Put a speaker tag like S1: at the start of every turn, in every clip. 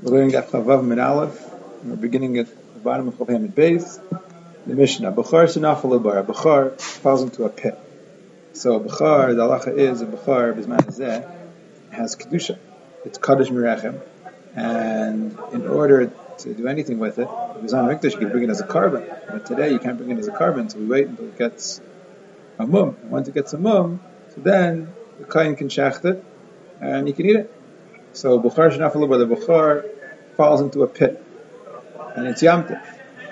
S1: We're learning at Chavav Min Aleph. We're beginning at the bottom of Chav Hamid Beis. The Mishnah. Bechar Shenafal Bar. Bechar falls into a pit. So Bechar, the halacha is a Bechar, Bisman Zeh, has Kedusha. It's Kaddish Mirachem. And in order to do anything with it, if it's on Mikdash, you can bring it as a korban. But today you can't bring it as a korban, so we wait until it gets a mum. And once it gets a mum, so then the Kain can shacht it, and you can eat it. So Bukhar Shanafal by the Bukhar falls into a pit. And it's Yamtiv.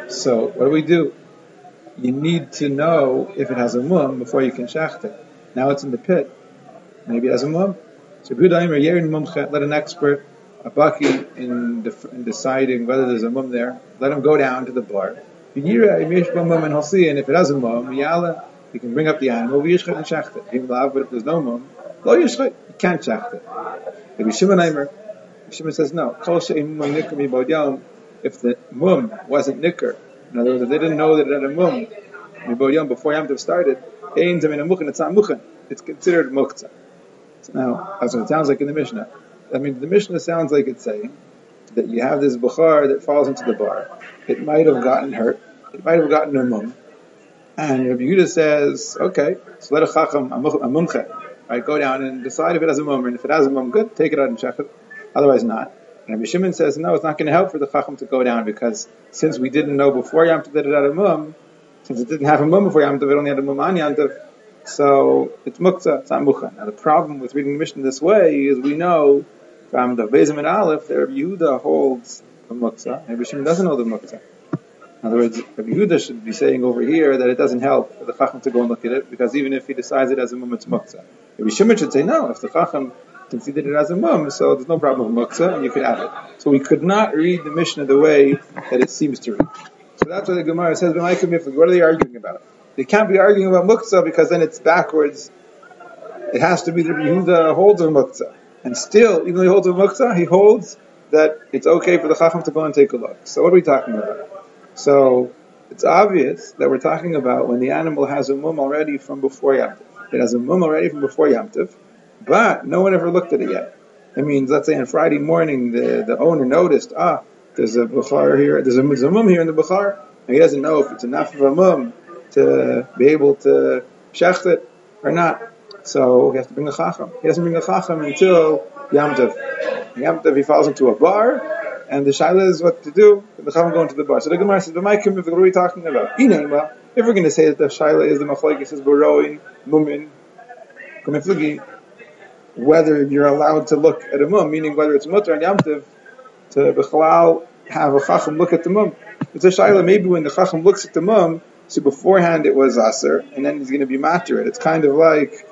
S1: So what do we do? You need to know if it has a mum before you can shacht it. Now it's in the pit. Maybe it has a mum. So let an expert, a baki, in, def- in deciding whether there's a mum there, let him go down to the bar. And if it has a mum, he can bring up the animal, and shacht it. But if there's no mum, you can't shacht it. Rabbi Shimon Aimer, Shimon says no. If the mum wasn't nicker, in other words, if they didn't know that it had a mum before Yom Tov started, it's not muchen. It's considered muktzah. Now, that's what it sounds like in the Mishnah. I mean, the Mishnah sounds like it's saying that you have this bukhar that falls into the bar. It might have gotten hurt. It might have gotten a mum. And Rabbi Yehuda says, okay, so let a chacham, a mumche, Right, go down and decide if it has a mum, and if it has a mum, good, take it out and check it. Otherwise, not. And Rabbi Shimon says, no, it's not going to help for the chacham to go down because since we didn't know before Yom Tov that it had a mum, since it didn't have a mum before Yom Tov, it only had a mum on Yom Tov, so it's muktzah, it's not mucha. Now the problem with reading the Mishnah this way is we know from the Bezim and Aleph that Rabbi Yehuda holds the muktzah, and Rabbi Shimon doesn't hold the muktzah. In other words, Rabbi Yehuda should be saying over here that it doesn't help for the Chacham to go and look at it, because even if he decides it as a mum, it's muktzah. Rabbi Shimon should say, no, if the Chacham considered it as a mum, so there's no problem with muktzah, and you could have it. So we could not read the Mishnah the way that it seems to read. So that's what the Gemara says, what are they arguing about? They can't be arguing about muktzah because then it's backwards. It has to be Rabbi Yehuda holds a muktzah. And still, even though he holds a muktzah, he holds that it's okay for the Chacham to go and take a look. So what are we talking about? So it's obvious that we're talking about when the animal has a mum already from before Yom It has a mum already from before Yom but no one ever looked at it yet. It means, let's say on Friday morning, the, the owner noticed, ah, there's a bukhar here, there's a, mum here in the bukhar, and he doesn't know if it's enough of a mum to be able to shecht it or not. So he has to bring a chacham. He doesn't bring a chacham until Yom Tov. Yom Tov, he falls into a bar, and the shaila is what to do. The chacham go into the bar. So the Gemara says, "The maikim, what are we talking about? If we're going to say that the shaila is the machlekes says baroin mumin kumiflugi, whether you're allowed to look at a mum, meaning whether it's mutter and yamtiv, to b'chalal have a chacham look at the mum. It's a shaila. Maybe when the chacham looks at the mum, so beforehand it was aser, and then he's going to be matter it. It's kind of like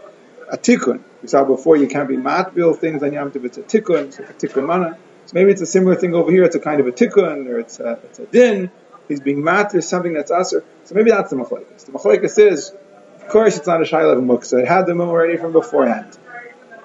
S1: a tikkun. We saw before you can't be matbil things on yamtiv. It's a tikkun. It's like a tikkun mana. So maybe it's a similar thing over here. It's a kind of a tikkun or it's a, it's a din. He's being matter something that's aser. So maybe that's the machlekes. The machlekes is, of course, it's not a shaila of muksa. It had the mum already from beforehand,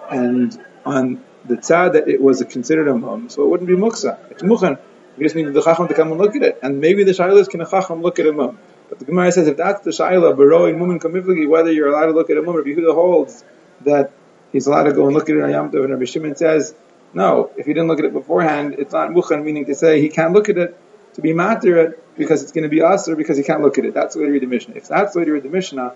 S1: and on the tzad that it was considered a mum, so it wouldn't be muksa. It's mukhan. We just need the chacham to come and look at it, and maybe the shaila is can a chacham look at a mum. But the Gemara says if that's the shaila, baroi mumin kamiflagi, whether you're allowed to look at a mum, or Yehuda holds that he's allowed to go and look at it on and Rabbi Shimon says no, if he didn't look at it beforehand, it's not muchan, meaning to say he can't look at it to be matir it because it's going to be usher because he can't look at it. That's the way to read the Mishnah. If that's the way to read the Mishnah,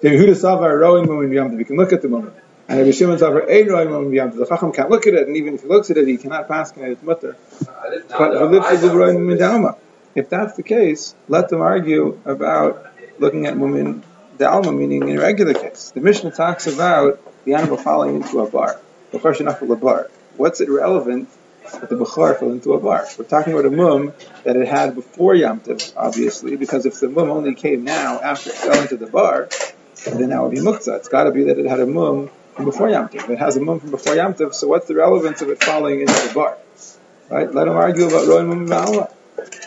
S1: then Yehuda Savar ro'in mumin. He can look at the moment. And Rabbi Shimon Savar a ro'in mumin b'yamtiv. The Chacham can't look at it, and even if he looks at it, he cannot pass it. It's mutter. But if that's the case, let them argue about looking at mumin the alma, meaning in a regular case. The Mishnah talks about the animal falling into a bar. What's it relevant that the Bukhar fell into a bar? We're talking about a mum that it had before Yom Tov, obviously, because if the mum only came now after it fell into the bar, then that would be muktzah. It's got to be that it had a mum from before Yom Tov. It has a mum from before Yom Tov, so what's the relevance of it falling into the bar? Right? Let them argue about Roy Mum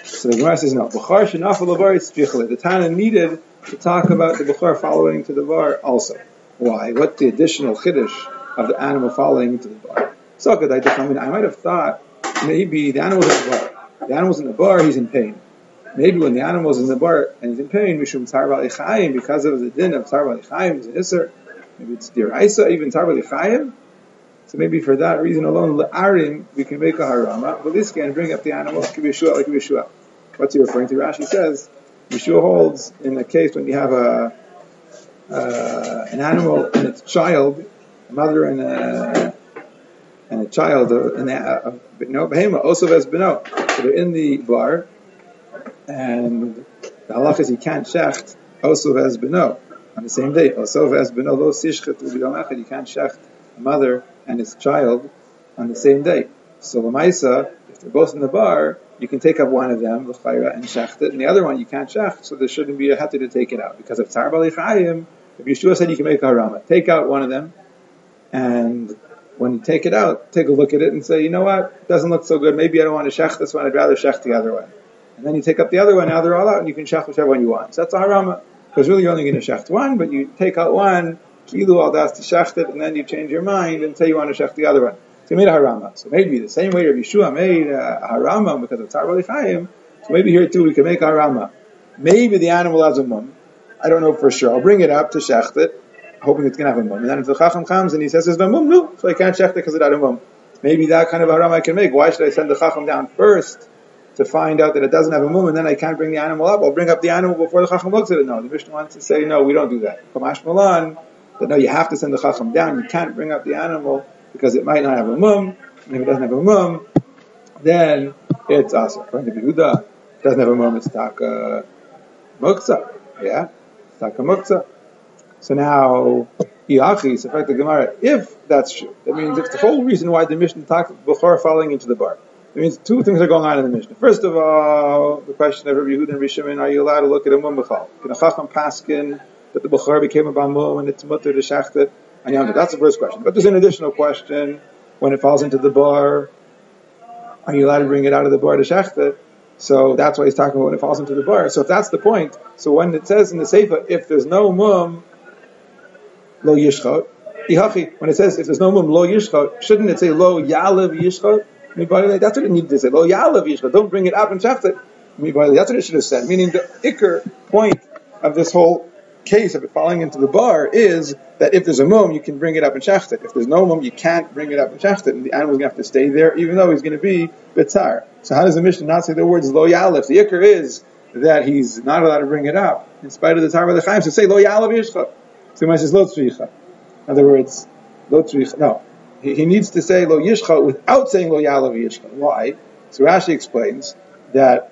S1: So the Gemara says no. Bukhar shenafal bar The Tana needed to talk about the Bukhar following to the bar also. Why? What's the additional chiddush of the animal falling into the bar. So I mean, I might have thought maybe the animal's in the bar. The animal's in the bar, he's in pain. Maybe when the animal's in the bar and he's in pain, mishum tzar chaim because of the din of tzar chaim, is an isser. Maybe it's diraisa, even tzar chaim. So maybe for that reason alone, Arim, we can make a harama, but this can bring up the animal, like Yeshua, like Yeshua. What's he referring to? Rashi says, Yeshua holds in the case when you have a uh, an animal and its child, a mother and a child, uh, and uh, a, behema, oso v'es beno. So they're in the bar, and the halach is you can't shecht oso v'es beno on the same day. Oso v'es beno lo sishchet u'biyom You can't shecht a mother and his child on the same day. So Lamaisa, if they're both in the bar, you can take up one of them, l'chayra, and shecht it, and the other one you can't shecht, so there shouldn't be a heter to take it out. Because if tzar chayim, if Yeshua said you can make a harama, take out one of them, and when you take it out, take a look at it and say, you know what, it doesn't look so good, maybe I don't want to shecht this one, I'd rather shecht the other one. And then you take up the other one, now they're all out, and you can shecht whichever one you want. So that's a harama. Because really you're only going to shecht one, but you take out one, kilu al das to shecht it, and then you change your mind and say you want to shecht the other one. So you made a harama. So maybe the same way Rabbi Yeshua made a harama because of tzar chaim. So maybe here too we can make a harama. Maybe the animal has a mum. I don't know for sure. I'll bring it up to shecht it, hoping it's going to mum. And then if the chacham comes and he says there's no mum, no, so I can't check it because it had a mum. Maybe that kind of harama I can make. Why should I send the chacham down first? to find out that it doesn't have a mum, and then I can't bring the animal up. I'll bring up the animal before the chacham looks at it. No, the Mishnah wants to say, no, we don't do that. Kamash Malan, that no, you have to send the chacham down. You can't bring up the animal because it might not have a mum, and if it doesn't have a mum, then it's also according to Yehuda, doesn't have a mum, it's taka muktzah. Yeah? Taka muktzah. So now, Iachi, so the Gemara, if that's true, that means it's the whole reason why the Mishnah talks before falling into the bar. It means two things are going on in the Mishnah. First of all, the question of Rabbi Yehuda and Rishon, are you allowed to look at a mum b'chal? Can a chacham paskin that the Bukhar became a bamum and it's mutter to shachtet? That's the first question. But there's an additional question. When it falls into the bar, are you allowed to bring it out of the bar to shachtet? So that's why he's talking about when it falls into the bar. So if that's the point, so when it says in the Sefer, if there's no mum, lo yishchot, when it says if there's no mum, lo yishchot, shouldn't it say lo yalav yishchot? That's what it needed to say. Lo yalav yishcha. Don't bring it up and shaft it. That's what it should have said. Meaning the ikr point of this whole case of it falling into the bar is that if there's a mum, you can bring it up and shaft it. If there's no mum, you can't bring it up and shaft it, and the animal's going to have to stay there, even though he's going to be bitzar. So how does the Mishnah not say the words lo yalav? The ikr is that he's not allowed to bring it up in spite of the tar of the chaim. So say lo yalav yishcha. So he says lo tzricha. In other words, lo tzricha. No, he, he needs to say lo yishcha without saying lo yalav yishcha. Why? So Rashi explains that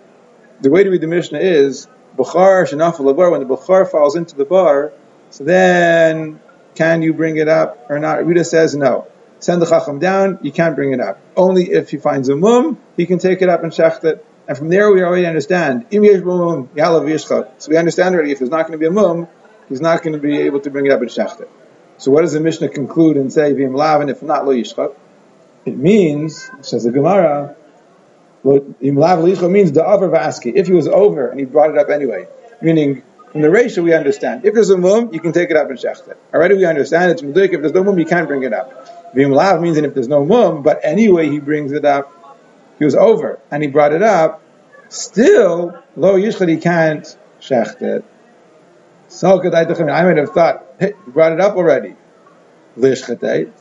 S1: the way to read the Mishnah is Bukhar shenafal bar. When the Bukhar falls into the bar, so then can you bring it up or not? Rita says no. Send the chacham down. You can't bring it up. Only if he finds a mum, he can take it up and shecht it. And from there, we already understand. So we understand already if there's not going to be a mum, he's not going to be able to bring it up and shecht it. So what does the Mishnah conclude and say, Vim lavin, if not lo yishchot? It means, says the Gemara, lav lo means the over vaski. If he was over and he brought it up anyway, meaning from the ratio we understand. If there's a mum, you can take it up and shecht it. Already we understand it's mudik. If there's no mum, you can't bring it up. Vim lav means that if there's no mum, but anyway he brings it up, he was over and he brought it up, still lo yishchot he can't shecht So I might have thought Hey, you brought it up already. Him that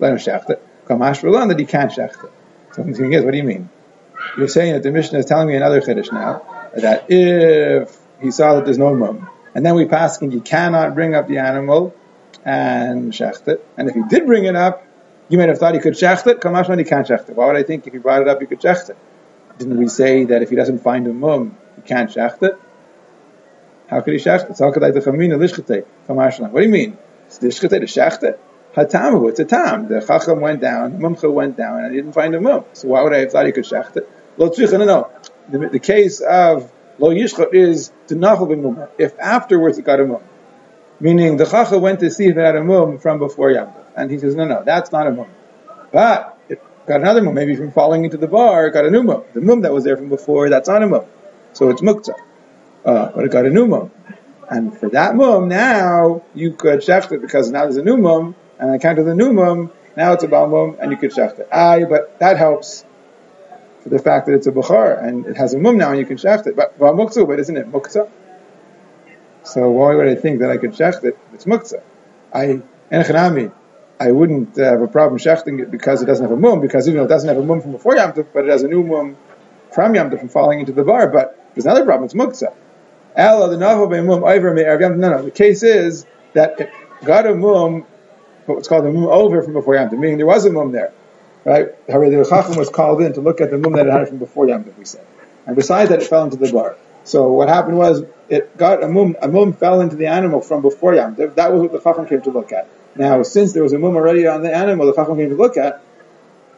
S1: he can't shecht it. So the thing is, what do you mean? You're saying that the Mishnah is telling me another chiddush now, that if he saw that there's no mum, and then we pass and you cannot bring up the animal and shecht it, and if he did bring it up, you might have thought he could shecht it, Kamash he can't shecht it. Why would I think if he brought it up, he could shecht it? Didn't we say that if he doesn't find a mum, he can't shecht it? How could he shecht it? What do you mean? It's the shchita, the shechta. Hatamu, it's a tam. The chacham went down, mumcha went down, and I didn't find a mum. So why would I have thought he could shecht it? Lo tzricha, no, no. The, the case of lo yishcha is to nachal b'mum. If afterwards it got a mum. Meaning the chacham went to see if it had a mum from before Yom And he says, no, no, that's not a mum. But it got another mum, maybe from falling into the bar, got a new mum. The mum that was there from before, that's not a mum. So it's muktzah. Uh, but it got a new mum. And for that mum, now you could shecht it because now there's a new mum, and account of the new mum, now it's a bal mum, and you could shecht it. Aye, but that helps for the fact that it's a bukhar and it has a mum now, and you can shecht it. But muktzah, but isn't it muktzah? So why would I think that I could shecht it? It's muktzah. I enechanami. I wouldn't uh, have a problem shechting it because it doesn't have a mum, because even though it doesn't have a mum from before Yom but it has a new mum from Yom from falling into the bar. But there's another problem, it's muktzah. No, no, the case is that it got a mum, what's called a mum over from before Yom meaning there was a mum there. Right? The Chacham was called in to look at the mum that it had from before Yom we said. And besides that, it fell into the bar. So what happened was, it got a mum, a mum fell into the animal from before Yom. That was what the Chacham came to look at. Now, since there was a mum already on the animal, the Chacham came to look at,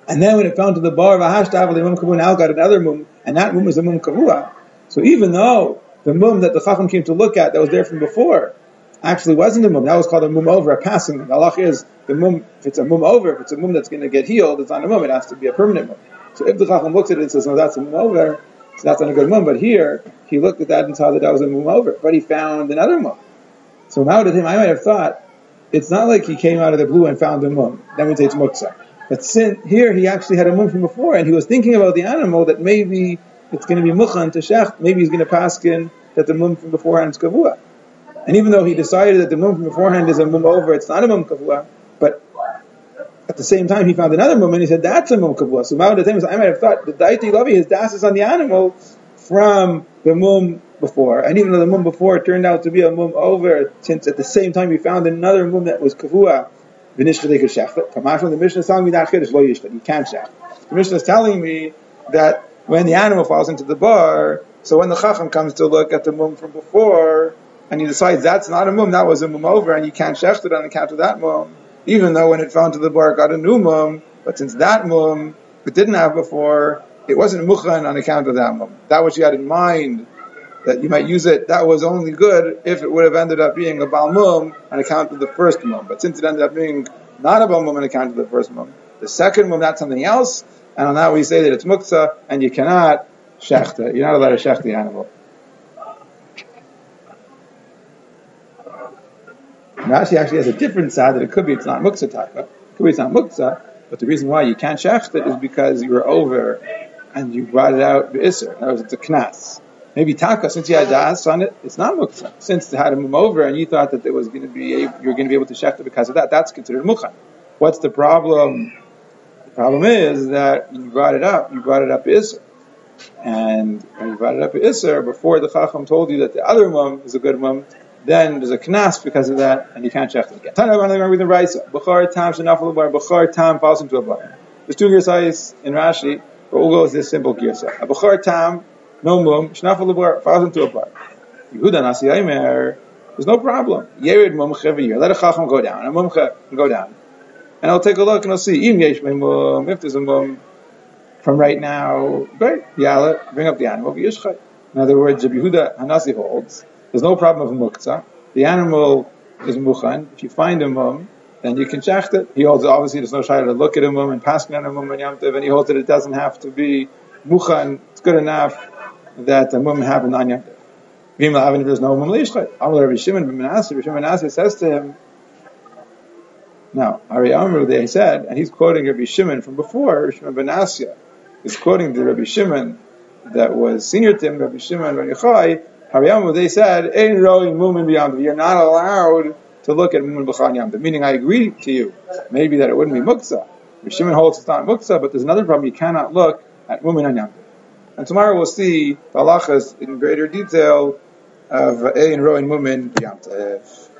S1: and then when it fell into the bar, Vahashtav, the mum kavua now got another mum, and that mum was the mum kavua. So even though the mum that the Chacham came to look at that was there from before, actually wasn't a mum. That was called a mum over, a passing. The halach is the mum. If it's a mum over, if it's a mum that's going to get healed, it's not a mum. It has to be a permanent mum. So if the chacham looks at it and says, "No, that's a mum over," so that's not a good mum. But here he looked at that and saw that that was a mum over, but he found another mum. So out of him, I might have thought it's not like he came out of the blue and found a mum. That means it's muksa. But sin, here he actually had a mum from before, and he was thinking about the animal that maybe it's going to be mukhan to shech. Maybe he's going to paskin that the mum from beforehand is kavua. And even though he decided that the mum from beforehand is a mum over, it's not a mum kavua, but at the same time he found another mum and he said that's a mum kavua. So thing is, I might have thought the daiti lavi his das is on the animal from the mum before, and even though the mum before turned out to be a mum over, since at the same time he found another mum that was kavua, the Mishnah is telling me that you can't. The Mishnah is telling me that when the animal falls into the bar, so when the chacham comes to look at the mum from before, and he decides that's not a mum, that was a mum over, and you can't shecht it on account of that mum, even though when it fell into the bar, got a new mum, but since that mum it didn't have before, it wasn't muchan on account of that mum. That was you had in mind that you might use it. That was only good if it would have ended up being a balmum on account of the first mum. But since it ended up being not a balmum on account of the first mum, the second mum that's something else, and on that we say that it's muksa, and you cannot shecht it. You're not allowed to shecht the animal. Rashi actually has a different side that it could be it's not muksa taka, it could be it's not muksa, but the reason why you can't shecht it is because you were over and you brought it out b'isr. In other words, it's a knas. Maybe taka, since you had das on it, it's not muksa. Since it had a mum over and you thought that there was going to be, you were going to be able to shecht it because of that, that's considered mukha. What's the problem? Problem is that you brought it up, you brought it up b'isr. And when you brought it up b'isr, before the chacham told you that the other mum is a good mum, then there's a knas because of that, and you can't check it again. Tana Rabbanan with the Raisa. Bukhar tam shenafal bar. Bukhar tam falls into a bar. There's two girsais in Rashi, but we'll go with this simple girsa. A bukhar tam no mum shenafal bar falls into a bar. Yehuda nasi aimer. There's no problem. Yerid mumcha v'yer. Let a chacham go down. A mumcha can go down, and I'll take a look and I'll see. If there's a mum from right now, great. Bring up the animal. In other words, Yehuda Hanasi holds there's no problem of muktzah. The animal is mukhan. If you find a mum, then you can shecht it. He holds obviously there's no shayla to look at a mum and pass on a mum and yamtiv, and he holds that it doesn't have to be mukhan. It's good enough that the mum happened on yamtiv. If there's no mum leishchet, Amal Rabbi Shimon ben Menasya, Shimon says to him, now, Ari Amru, they said, and he's quoting Rabbi Shimon from before, Rabbi Shimon ben Asya, is quoting the Rabbi Shimon that was senior to him, Rabbi Shimon ben Yochai, Hariyamu, they said, Ein roi mumin b'yamdav. You're not allowed to look at mumin b'chan yamdav. Meaning, I agree to you, maybe that it wouldn't be muksa. Rabbi Shimon holds it's not muksa, but there's another problem. You cannot look at mumin on. And tomorrow we'll see the halachas in greater detail of Ein roi mumin b'yamdav.